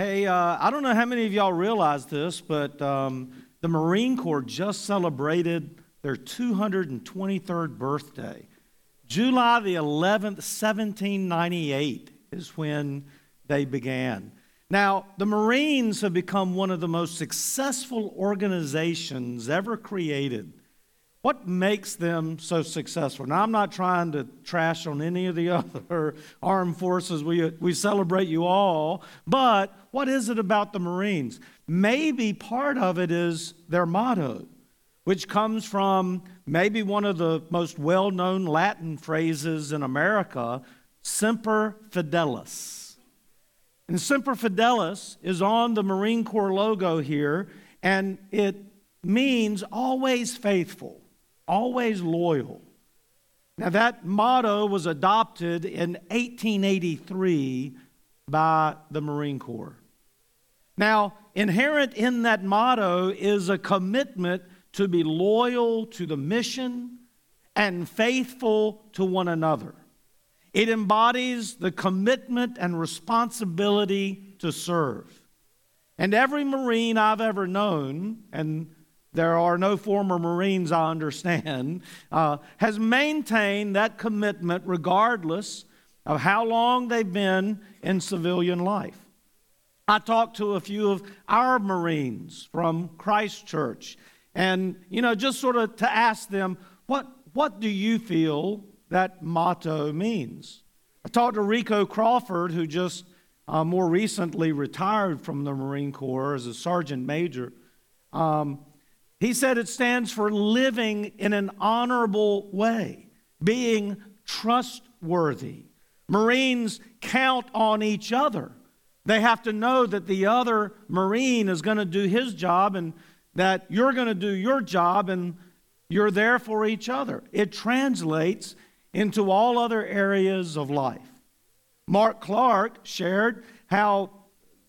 Hey, uh, I don't know how many of y'all realize this, but um, the Marine Corps just celebrated their 223rd birthday. July the 11th, 1798 is when they began. Now, the Marines have become one of the most successful organizations ever created. What makes them so successful? Now, I'm not trying to trash on any of the other armed forces. We, we celebrate you all. But what is it about the Marines? Maybe part of it is their motto, which comes from maybe one of the most well known Latin phrases in America, Semper Fidelis. And Semper Fidelis is on the Marine Corps logo here, and it means always faithful always loyal. Now, that motto was adopted in 1883 by the Marine Corps. Now, inherent in that motto is a commitment to be loyal to the mission and faithful to one another. It embodies the commitment and responsibility to serve. And every Marine I've ever known, and there are no former Marines, I understand, uh, has maintained that commitment regardless of how long they've been in civilian life. I talked to a few of our Marines from Christchurch, and you know, just sort of to ask them, what, what do you feel that motto means? I talked to Rico Crawford, who just uh, more recently retired from the Marine Corps as a sergeant major. Um, he said it stands for living in an honorable way, being trustworthy. Marines count on each other. They have to know that the other Marine is going to do his job and that you're going to do your job and you're there for each other. It translates into all other areas of life. Mark Clark shared how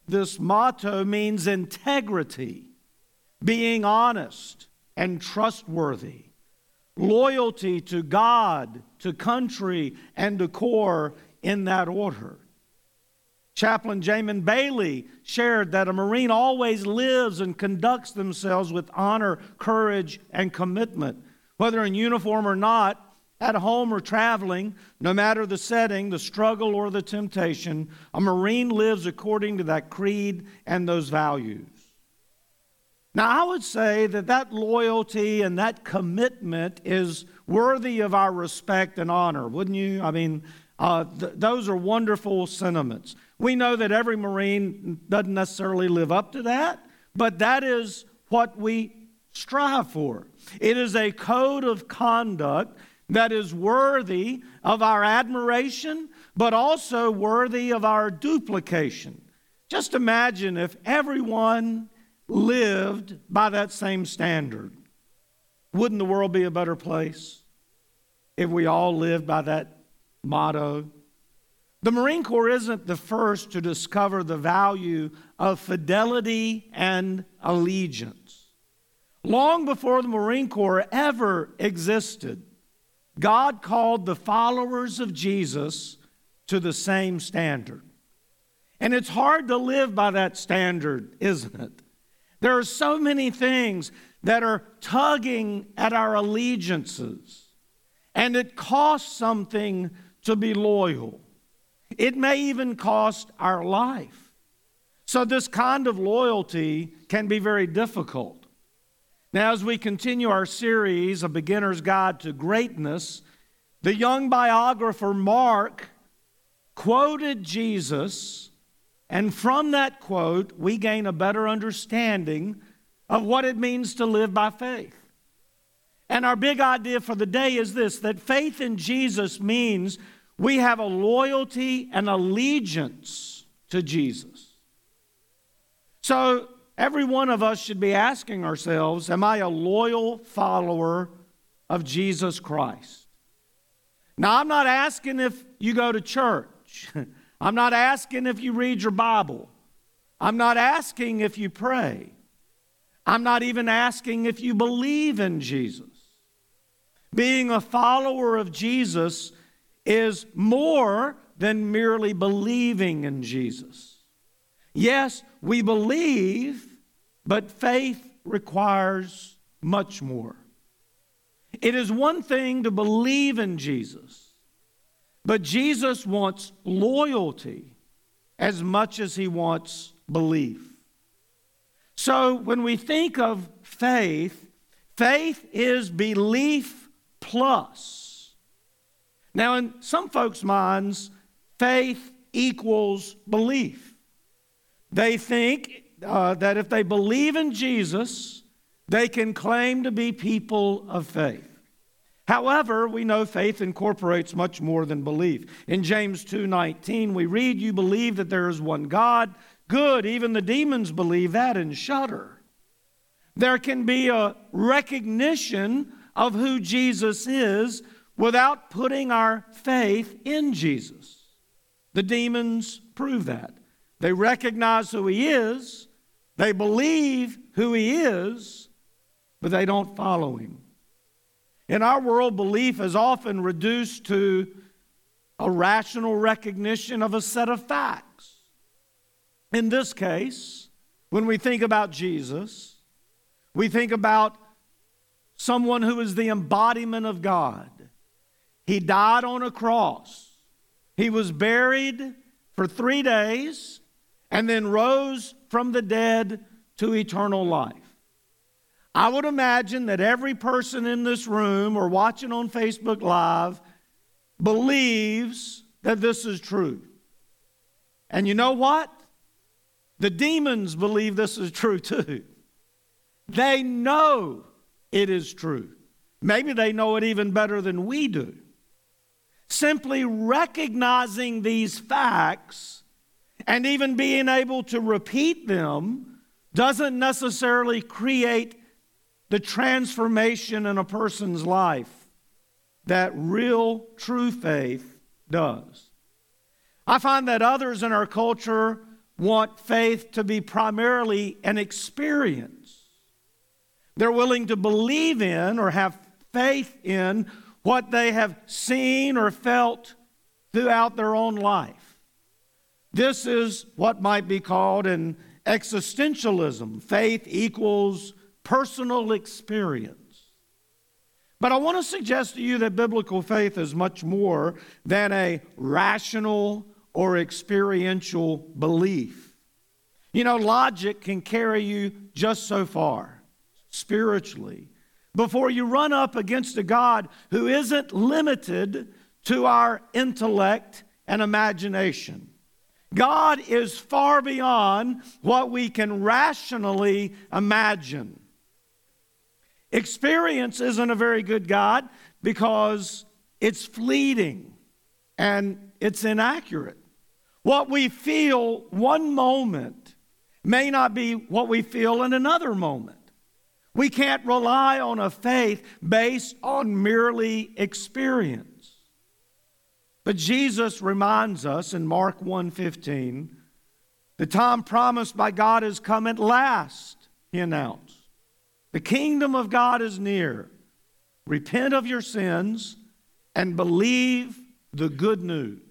this motto means integrity being honest and trustworthy, loyalty to God, to country, and to Corps in that order. Chaplain Jamin Bailey shared that a Marine always lives and conducts themselves with honor, courage, and commitment. Whether in uniform or not, at home or traveling, no matter the setting, the struggle, or the temptation, a Marine lives according to that creed and those values. Now, I would say that that loyalty and that commitment is worthy of our respect and honor, wouldn't you? I mean, uh, th- those are wonderful sentiments. We know that every Marine doesn't necessarily live up to that, but that is what we strive for. It is a code of conduct that is worthy of our admiration, but also worthy of our duplication. Just imagine if everyone lived by that same standard, wouldn't the world be a better place if we all lived by that motto? The Marine Corps isn't the first to discover the value of fidelity and allegiance. Long before the Marine Corps ever existed, God called the followers of Jesus to the same standard. And it's hard to live by that standard, isn't it? There are so many things that are tugging at our allegiances, and it costs something to be loyal. It may even cost our life. So, this kind of loyalty can be very difficult. Now, as we continue our series, A Beginner's Guide to Greatness, the young biographer Mark quoted Jesus and from that quote, we gain a better understanding of what it means to live by faith. And our big idea for the day is this that faith in Jesus means we have a loyalty and allegiance to Jesus. So, every one of us should be asking ourselves Am I a loyal follower of Jesus Christ? Now, I'm not asking if you go to church. I'm not asking if you read your Bible. I'm not asking if you pray. I'm not even asking if you believe in Jesus. Being a follower of Jesus is more than merely believing in Jesus. Yes, we believe, but faith requires much more. It is one thing to believe in Jesus, but Jesus wants loyalty as much as he wants belief. So when we think of faith, faith is belief plus. Now, in some folks' minds, faith equals belief. They think uh, that if they believe in Jesus, they can claim to be people of faith. However, we know faith incorporates much more than belief. In James 2:19 we read you believe that there is one God. Good, even the demons believe that and shudder. There can be a recognition of who Jesus is without putting our faith in Jesus. The demons prove that. They recognize who he is, they believe who he is, but they don't follow him. In our world, belief is often reduced to a rational recognition of a set of facts. In this case, when we think about Jesus, we think about someone who is the embodiment of God. He died on a cross, he was buried for three days, and then rose from the dead to eternal life. I would imagine that every person in this room or watching on Facebook Live believes that this is true. And you know what? The demons believe this is true too. They know it is true. Maybe they know it even better than we do. Simply recognizing these facts and even being able to repeat them doesn't necessarily create the transformation in a person's life that real, true faith does. I find that others in our culture want faith to be primarily an experience. They're willing to believe in or have faith in what they have seen or felt throughout their own life. This is what might be called an existentialism. Faith equals personal experience. But I want to suggest to you that biblical faith is much more than a rational or experiential belief. You know, logic can carry you just so far spiritually before you run up against a God who isn't limited to our intellect and imagination. God is far beyond what we can rationally imagine. Experience isn't a very good God because it's fleeting and it's inaccurate. What we feel one moment may not be what we feel in another moment. We can't rely on a faith based on merely experience. But Jesus reminds us in Mark 1:15, the time promised by God has come at last, he announced. The kingdom of God is near. Repent of your sins and believe the good news.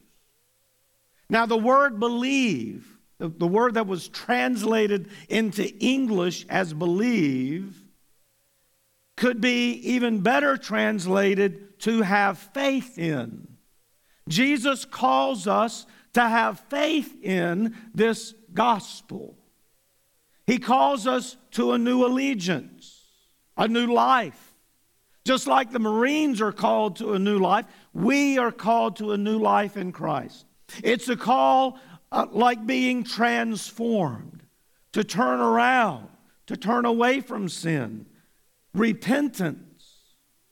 Now, the word believe, the, word that was translated into English as believe, could be even better translated to have faith in. Jesus calls us to have faith in this gospel. He calls us to a new allegiance, a new life. Just like the Marines are called to a new life, we are called to a new life in Christ. It's a call uh, like being transformed, to turn around, to turn away from sin, repentance.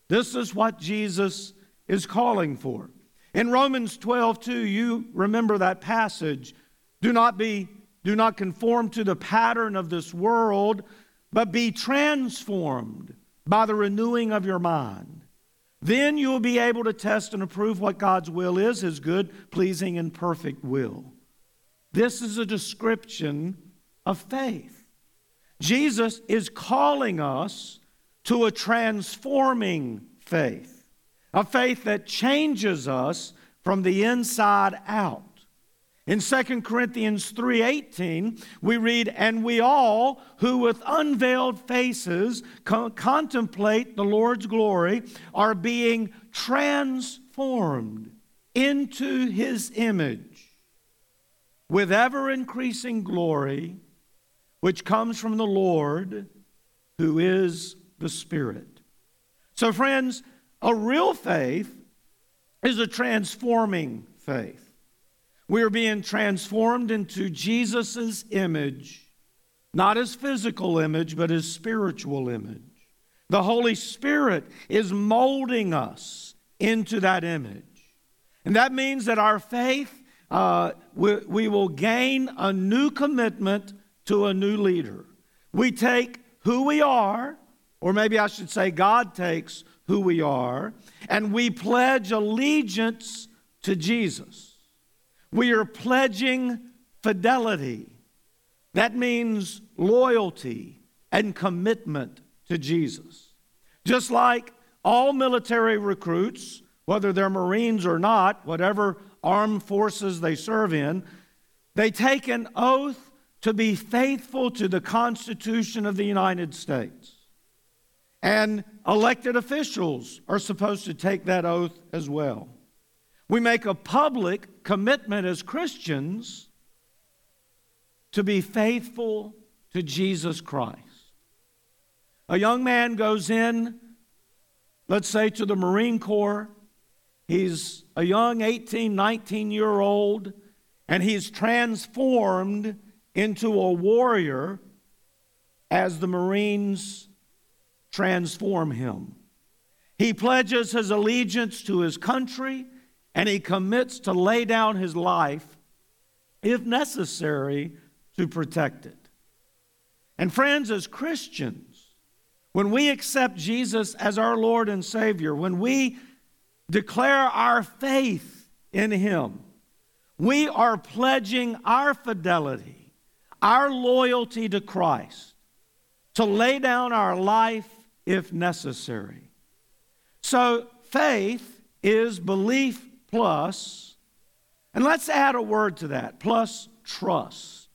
This is what Jesus is calling for. In Romans 12, 2, you remember that passage. Do not be do not conform to the pattern of this world, but be transformed by the renewing of your mind. Then you will be able to test and approve what God's will is, his good, pleasing, and perfect will. This is a description of faith. Jesus is calling us to a transforming faith, a faith that changes us from the inside out. In 2 Corinthians 3:18, we read, "And we all who with unveiled faces co- contemplate the Lord's glory are being transformed into his image with ever increasing glory which comes from the Lord who is the Spirit." So friends, a real faith is a transforming faith. We are being transformed into Jesus' image, not his physical image, but his spiritual image. The Holy Spirit is molding us into that image. And that means that our faith, uh, we, we will gain a new commitment to a new leader. We take who we are, or maybe I should say, God takes who we are, and we pledge allegiance to Jesus. We are pledging fidelity. That means loyalty and commitment to Jesus. Just like all military recruits, whether they're Marines or not, whatever armed forces they serve in, they take an oath to be faithful to the Constitution of the United States. And elected officials are supposed to take that oath as well. We make a public commitment as Christians to be faithful to Jesus Christ. A young man goes in, let's say, to the Marine Corps. He's a young 18, 19 year old, and he's transformed into a warrior as the Marines transform him. He pledges his allegiance to his country and he commits to lay down his life, if necessary, to protect it. And friends, as Christians, when we accept Jesus as our Lord and Savior, when we declare our faith in Him, we are pledging our fidelity, our loyalty to Christ, to lay down our life if necessary. So, faith is belief plus, and let's add a word to that, plus trust.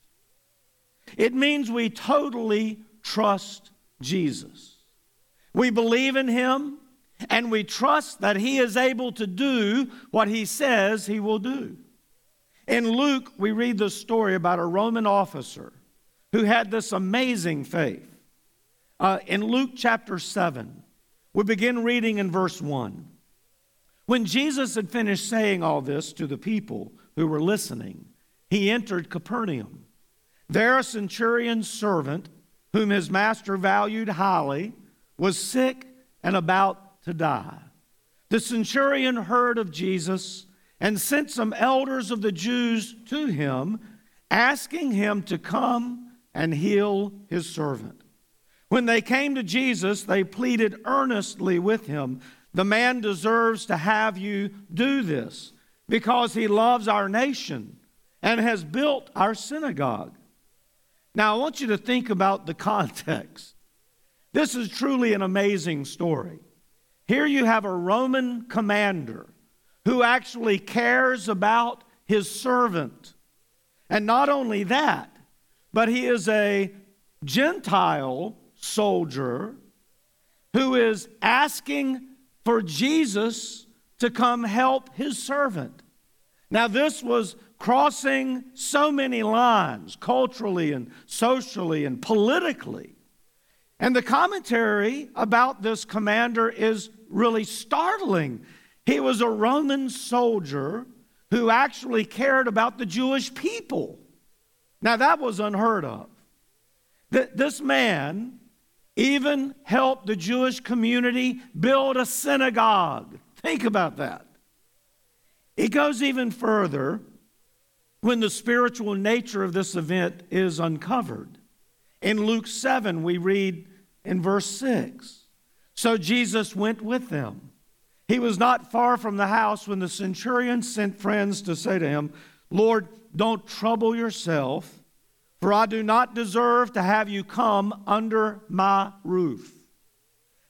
It means we totally trust Jesus. We believe in him and we trust that he is able to do what he says he will do. In Luke, we read the story about a Roman officer who had this amazing faith. Uh, in Luke chapter 7, we begin reading in verse 1. When Jesus had finished saying all this to the people who were listening, he entered Capernaum. There, a centurion's servant, whom his master valued highly, was sick and about to die. The centurion heard of Jesus and sent some elders of the Jews to him, asking him to come and heal his servant. When they came to Jesus, they pleaded earnestly with him the man deserves to have you do this because he loves our nation and has built our synagogue. Now, I want you to think about the context. This is truly an amazing story. Here you have a Roman commander who actually cares about his servant. And not only that, but he is a Gentile soldier who is asking for Jesus to come help his servant. Now, this was crossing so many lines, culturally and socially and politically. And the commentary about this commander is really startling. He was a Roman soldier who actually cared about the Jewish people. Now, that was unheard of. This man even helped the Jewish community build a synagogue. Think about that. It goes even further when the spiritual nature of this event is uncovered. In Luke 7, we read in verse 6 So Jesus went with them. He was not far from the house when the centurion sent friends to say to him, Lord, don't trouble yourself for I do not deserve to have you come under my roof.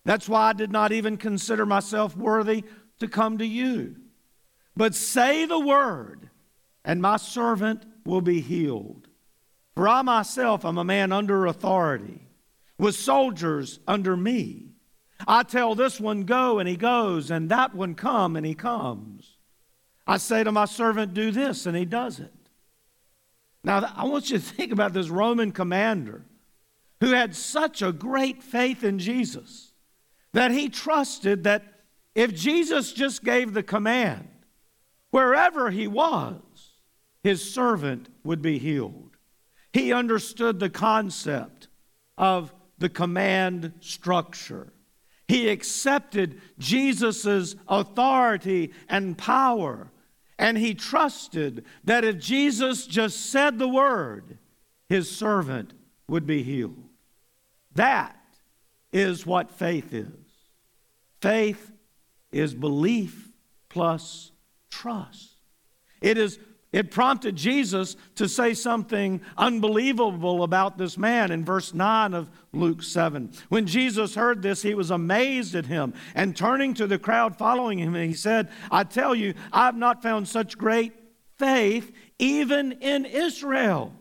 That's why I did not even consider myself worthy to come to you. But say the word, and my servant will be healed. For I myself am a man under authority, with soldiers under me. I tell this one, go, and he goes, and that one, come, and he comes. I say to my servant, do this, and he does it. Now, I want you to think about this Roman commander who had such a great faith in Jesus that he trusted that if Jesus just gave the command, wherever he was, his servant would be healed. He understood the concept of the command structure. He accepted Jesus' authority and power, and he trusted that if Jesus just said the word, his servant would be healed. That is what faith is. Faith is belief plus trust. It is it prompted Jesus to say something unbelievable about this man in verse 9 of Luke 7. When Jesus heard this, he was amazed at him. And turning to the crowd following him, he said, I tell you, I have not found such great faith even in Israel.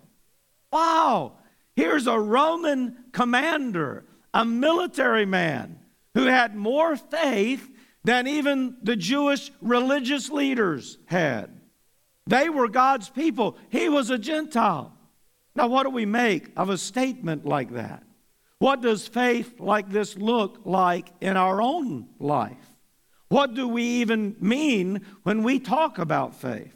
Wow! Here's a Roman commander, a military man who had more faith than even the Jewish religious leaders had. They were God's people, he was a Gentile. Now, what do we make of a statement like that? What does faith like this look like in our own life? What do we even mean when we talk about faith?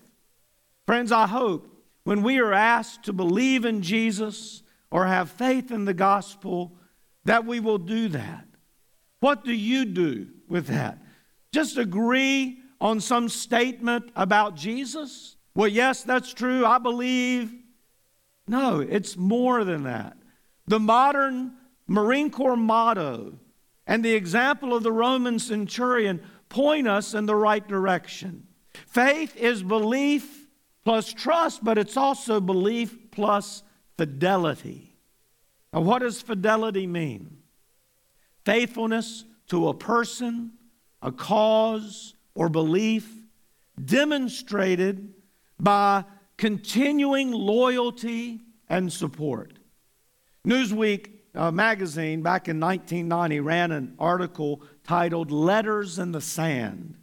Friends, I hope when we are asked to believe in Jesus or have faith in the gospel, that we will do that. What do you do with that? Just agree on some statement about Jesus? Well, yes, that's true. I believe. No, it's more than that. The modern Marine Corps motto and the example of the Roman centurion point us in the right direction. Faith is belief plus trust, but it's also belief plus fidelity. Now, what does fidelity mean? Faithfulness to a person, a cause, or belief demonstrated by continuing loyalty and support. Newsweek uh, magazine back in 1990 ran an article titled Letters in the Sand.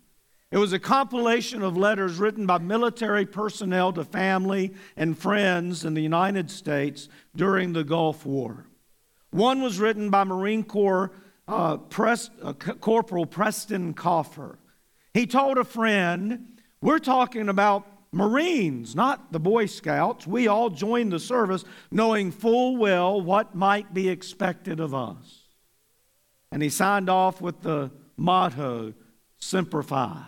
It was a compilation of letters written by military personnel to family and friends in the United States during the Gulf War. One was written by Marine Corps uh, Prest, uh, Corporal Preston Coffer. He told a friend, We're talking about Marines, not the Boy Scouts. We all joined the service knowing full well what might be expected of us. And he signed off with the motto, Semper Fi.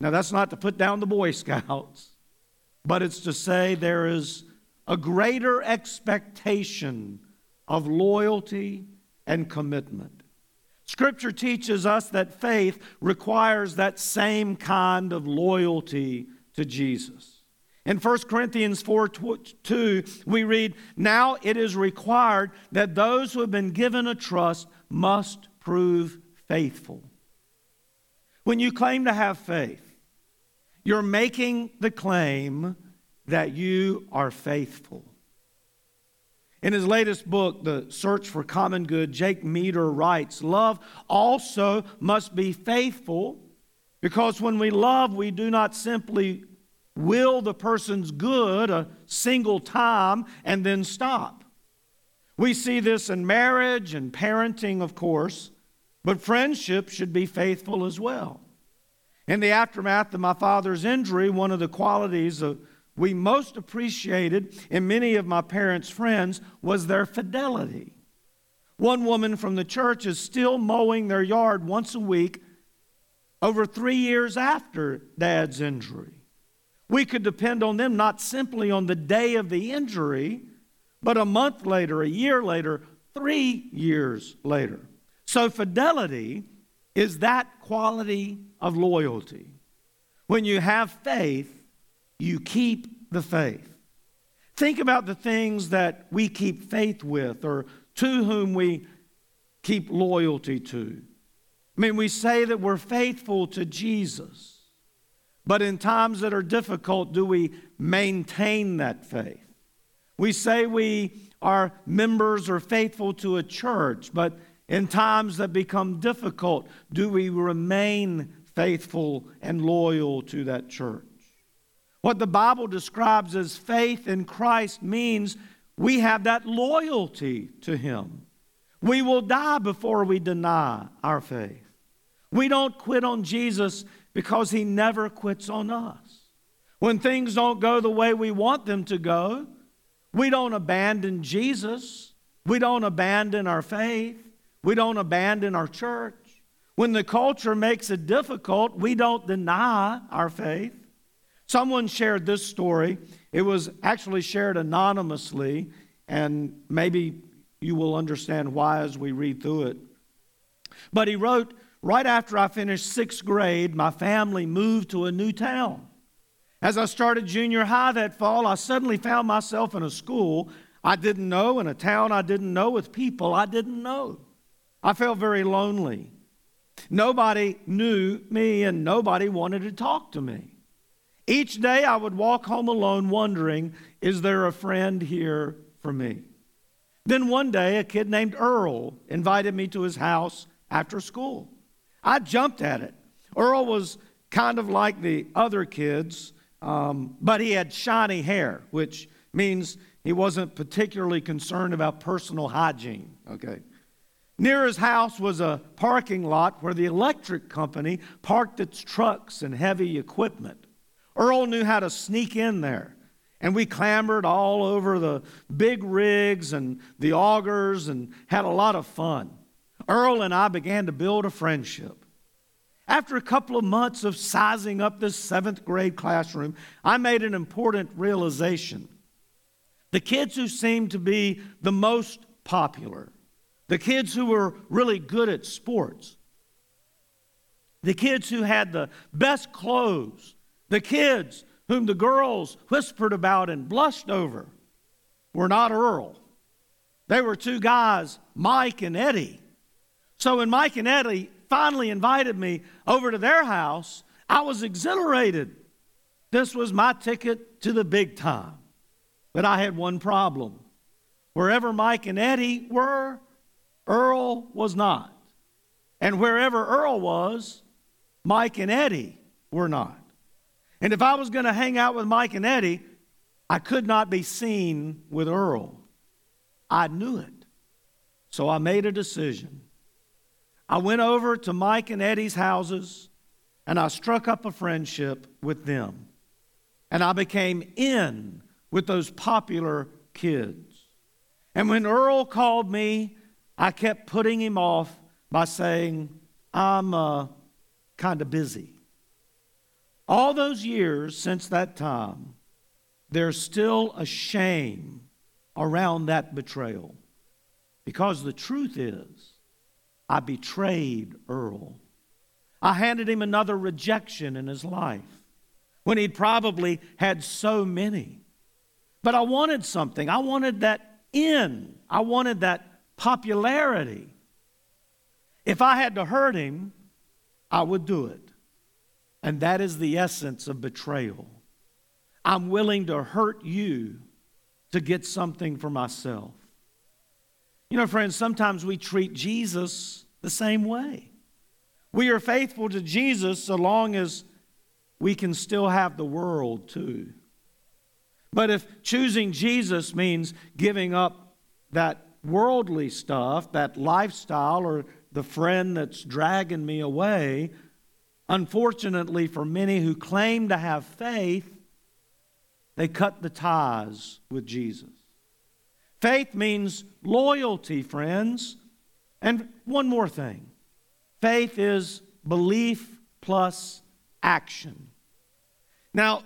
Now, that's not to put down the Boy Scouts, but it's to say there is a greater expectation of loyalty and commitment. Scripture teaches us that faith requires that same kind of loyalty to Jesus. In 1 Corinthians 4 2, we read, Now it is required that those who have been given a trust must prove faithful. When you claim to have faith, you're making the claim that you are faithful. In his latest book, The Search for Common Good, Jake Meador writes Love also must be faithful because when we love, we do not simply will the person's good a single time and then stop. We see this in marriage and parenting, of course, but friendship should be faithful as well. In the aftermath of my father's injury, one of the qualities of we most appreciated in many of my parents' friends was their fidelity. One woman from the church is still mowing their yard once a week over three years after dad's injury. We could depend on them not simply on the day of the injury, but a month later, a year later, three years later. So, fidelity is that quality of loyalty. When you have faith, you keep the faith. Think about the things that we keep faith with or to whom we keep loyalty to. I mean, we say that we're faithful to Jesus, But in times that are difficult, do we maintain that faith? We say we are members or faithful to a church, but in times that become difficult, do we remain faithful and loyal to that church? What the Bible describes as faith in Christ means we have that loyalty to Him. We will die before we deny our faith. We don't quit on Jesus because He never quits on us. When things don't go the way we want them to go, we don't abandon Jesus. We don't abandon our faith. We don't abandon our church. When the culture makes it difficult, we don't deny our faith. Someone shared this story. It was actually shared anonymously, and maybe you will understand why as we read through it. But he wrote, Right after I finished sixth grade, my family moved to a new town. As I started junior high that fall, I suddenly found myself in a school I didn't know, in a town I didn't know, with people I didn't know. I felt very lonely. Nobody knew me, and nobody wanted to talk to me. Each day I would walk home alone, wondering, is there a friend here for me? Then one day, a kid named Earl invited me to his house after school. I jumped at it. Earl was kind of like the other kids. Um, but he had shiny hair, which means he wasn't particularly concerned about personal hygiene. Okay. Near his house was a parking lot where the electric company parked its trucks and heavy equipment. Earl knew how to sneak in there, and we clambered all over the big rigs and the augers and had a lot of fun. Earl and I began to build a friendship. After a couple of months of sizing up this seventh grade classroom, I made an important realization. The kids who seemed to be the most popular, the kids who were really good at sports, the kids who had the best clothes, the kids whom the girls whispered about and blushed over were not Earl. They were two guys, Mike and Eddie. So when Mike and Eddie finally invited me over to their house, I was exhilarated. This was my ticket to the big time. But I had one problem. Wherever Mike and Eddie were, Earl was not. And wherever Earl was, Mike and Eddie were not. And if I was going to hang out with Mike and Eddie, I could not be seen with Earl. I knew it. So I made a decision. I went over to Mike and Eddie's houses and I struck up a friendship with them. And I became in with those popular kids. And when Earl called me, I kept putting him off by saying, I'm uh, kind of busy. All those years since that time, there's still a shame around that betrayal. Because the truth is, I betrayed Earl. I handed him another rejection in his life when he'd probably had so many. But I wanted something. I wanted that in. I wanted that popularity. If I had to hurt him, I would do it. And that is the essence of betrayal. I'm willing to hurt you to get something for myself. You know, friends, sometimes we treat Jesus the same way. We are faithful to Jesus so long as we can still have the world too. But if choosing Jesus means giving up that worldly stuff, that lifestyle, or the friend that's dragging me away, unfortunately for many who claim to have faith, they cut the ties with Jesus. Faith means loyalty, friends. And one more thing faith is belief plus action. Now,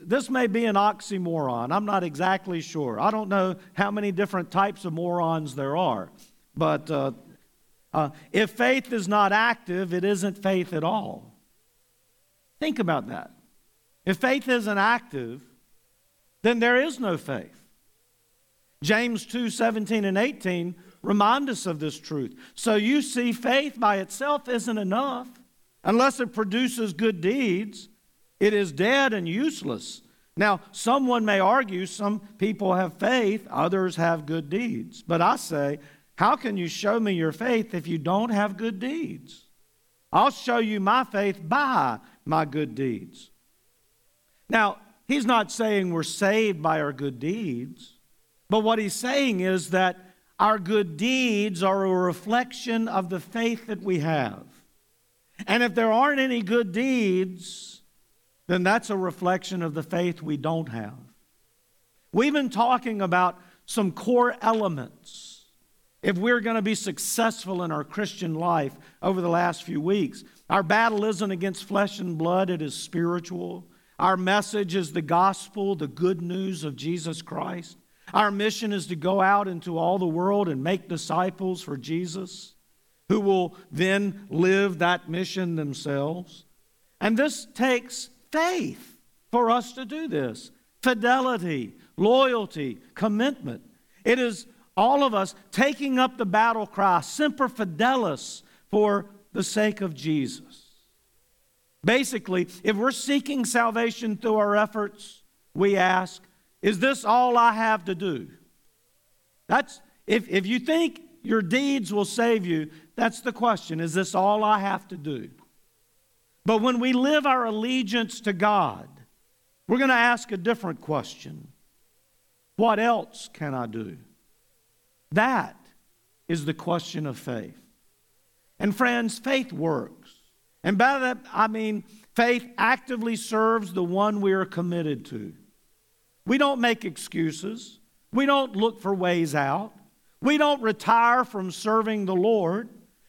this may be an oxymoron. I'm not exactly sure. I don't know how many different types of morons there are. But uh, uh, if faith is not active, it isn't faith at all. Think about that. If faith isn't active, then there is no faith. James 2 17 and 18 remind us of this truth. So you see, faith by itself isn't enough unless it produces good deeds. It is dead and useless. Now, someone may argue some people have faith, others have good deeds. But I say, how can you show me your faith if you don't have good deeds? I'll show you my faith by my good deeds. Now, he's not saying we're saved by our good deeds, but what he's saying is that our good deeds are a reflection of the faith that we have. And if there aren't any good deeds, then that's a reflection of the faith we don't have. We've been talking about some core elements if we're going to be successful in our Christian life over the last few weeks. Our battle isn't against flesh and blood, it is spiritual. Our message is the gospel, the good news of Jesus Christ. Our mission is to go out into all the world and make disciples for Jesus, who will then live that mission themselves. And this takes faith for us to do this fidelity, loyalty, commitment. It is all of us taking up the battle cry, Semper Fidelis, for the sake of Jesus. Basically, if we're seeking salvation through our efforts, we ask, is this all I have to do? That's if, if you think your deeds will save you, that's the question. Is this all I have to do? But when we live our allegiance to God, we're going to ask a different question. What else can I do? That is the question of faith. And friends, faith works. And by that, I mean faith actively serves the one we are committed to. We don't make excuses. We don't look for ways out. We don't retire from serving the Lord.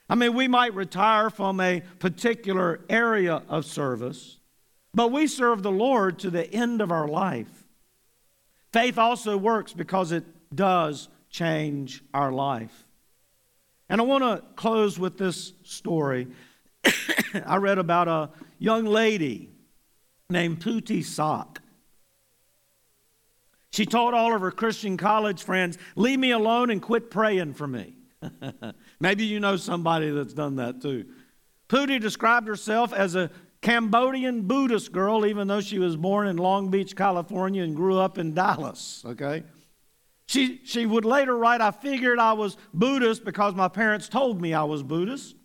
I mean, we might retire from a particular area of service, but we serve the Lord to the end of our life. Faith also works because it does change our life. And I want to close with this story. I read about a young lady named Pootie Sock. She told all of her Christian college friends, Leave me alone and quit praying for me. Maybe you know somebody that's done that too. Pootie described herself as a Cambodian Buddhist girl, even though she was born in Long Beach, California, and grew up in Dallas, okay? She, she would later write, I figured I was Buddhist because my parents told me I was Buddhist.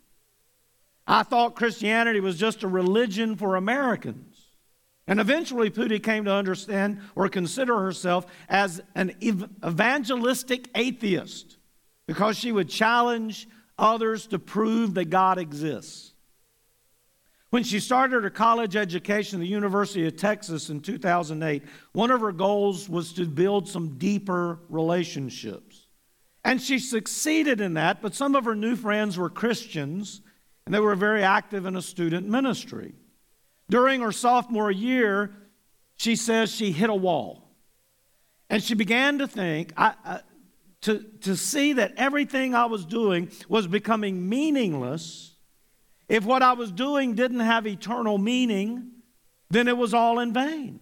I thought Christianity was just a religion for Americans. And eventually, Pootie came to understand or consider herself as an evangelistic atheist because she would challenge others to prove that God exists. When she started her college education at the University of Texas in 2008, one of her goals was to build some deeper relationships. And she succeeded in that, but some of her new friends were Christians, and they were very active in a student ministry. During her sophomore year, she says she hit a wall. And she began to think, I, to, to see that everything I was doing was becoming meaningless. If what I was doing didn't have eternal meaning, then it was all in vain.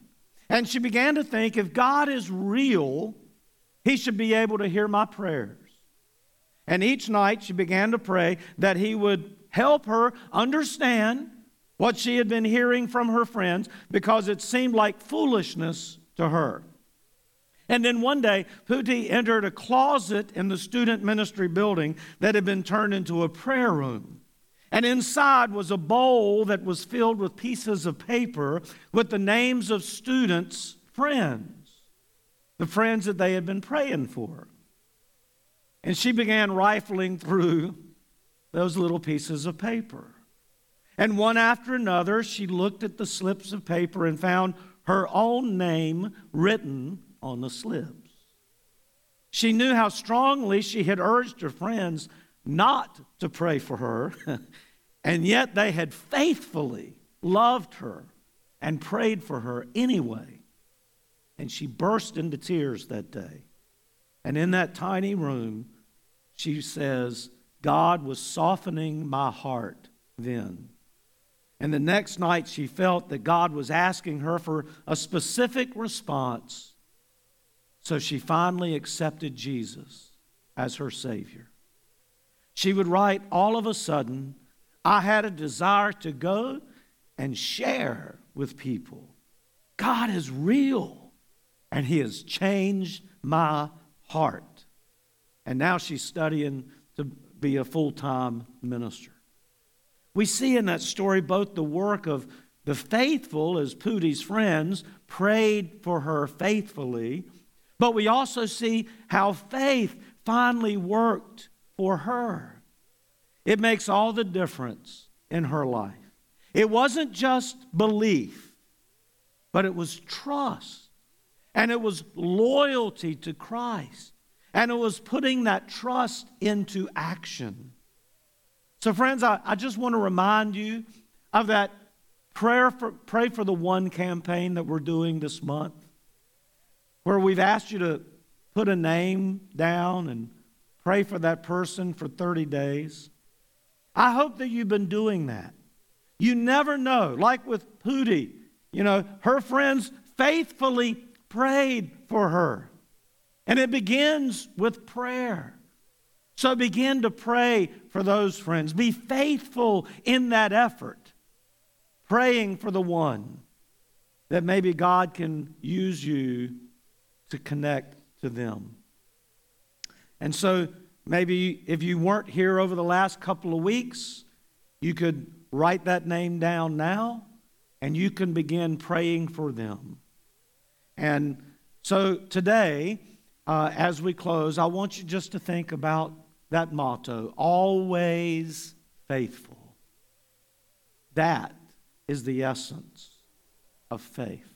And she began to think if God is real, He should be able to hear my prayers. And each night she began to pray that He would help her understand what she had been hearing from her friends because it seemed like foolishness to her. And then one day, Pootie entered a closet in the student ministry building that had been turned into a prayer room. And inside was a bowl that was filled with pieces of paper with the names of students' friends, the friends that they had been praying for. And she began rifling through those little pieces of paper. And one after another, she looked at the slips of paper and found her own name written on the slips. She knew how strongly she had urged her friends not to pray for her, and yet they had faithfully loved her and prayed for her anyway. And she burst into tears that day. And in that tiny room, she says, God was softening my heart then. And the next night, she felt that God was asking her for a specific response. So she finally accepted Jesus as her Savior. She would write, All of a sudden, I had a desire to go and share with people. God is real, and He has changed my heart. And now she's studying to be a full time minister. We see in that story both the work of the faithful, as Pootie's friends prayed for her faithfully, but we also see how faith finally worked for her. It makes all the difference in her life. It wasn't just belief, but it was trust. And it was loyalty to Christ. And it was putting that trust into action. So, friends, I, I just want to remind you of that prayer for, pray for the one campaign that we're doing this month, where we've asked you to put a name down and pray for that person for 30 days. I hope that you've been doing that. You never know. Like with Pootie, you know, her friends faithfully prayed for her. And it begins with prayer. So begin to pray for those friends. Be faithful in that effort, praying for the one that maybe God can use you to connect to them. And so maybe if you weren't here over the last couple of weeks, you could write that name down now and you can begin praying for them. And so today, uh, as we close, I want you just to think about that motto always faithful. That is the essence of faith.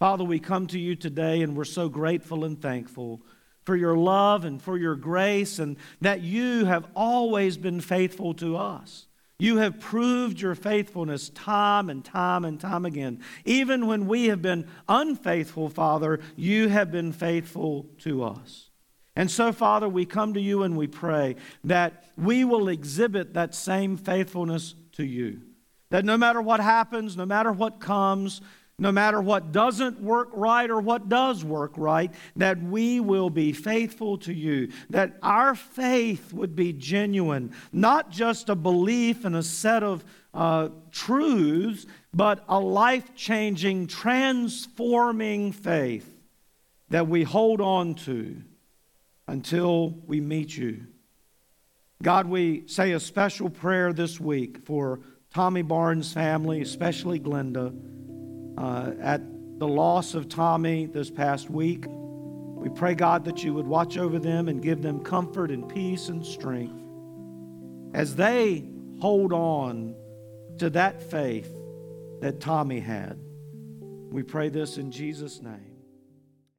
Father, we come to you today and we're so grateful and thankful for your love and for your grace and that you have always been faithful to us. You have proved your faithfulness time and time and time again. Even when we have been unfaithful, Father, you have been faithful to us. And so, Father, we come to you and we pray that we will exhibit that same faithfulness to you. That no matter what happens, no matter what comes, no matter what doesn't work right or what does work right, that we will be faithful to you, that our faith would be genuine, not just a belief in a set of uh, truths, but a life changing, transforming faith that we hold on to until we meet you. God, we say a special prayer this week for Tommy Barnes' family, especially Glenda uh, at the loss of Tommy this past week. We pray, God, that you would watch over them and give them comfort and peace and strength as they hold on to that faith that Tommy had. We pray this in Jesus' name.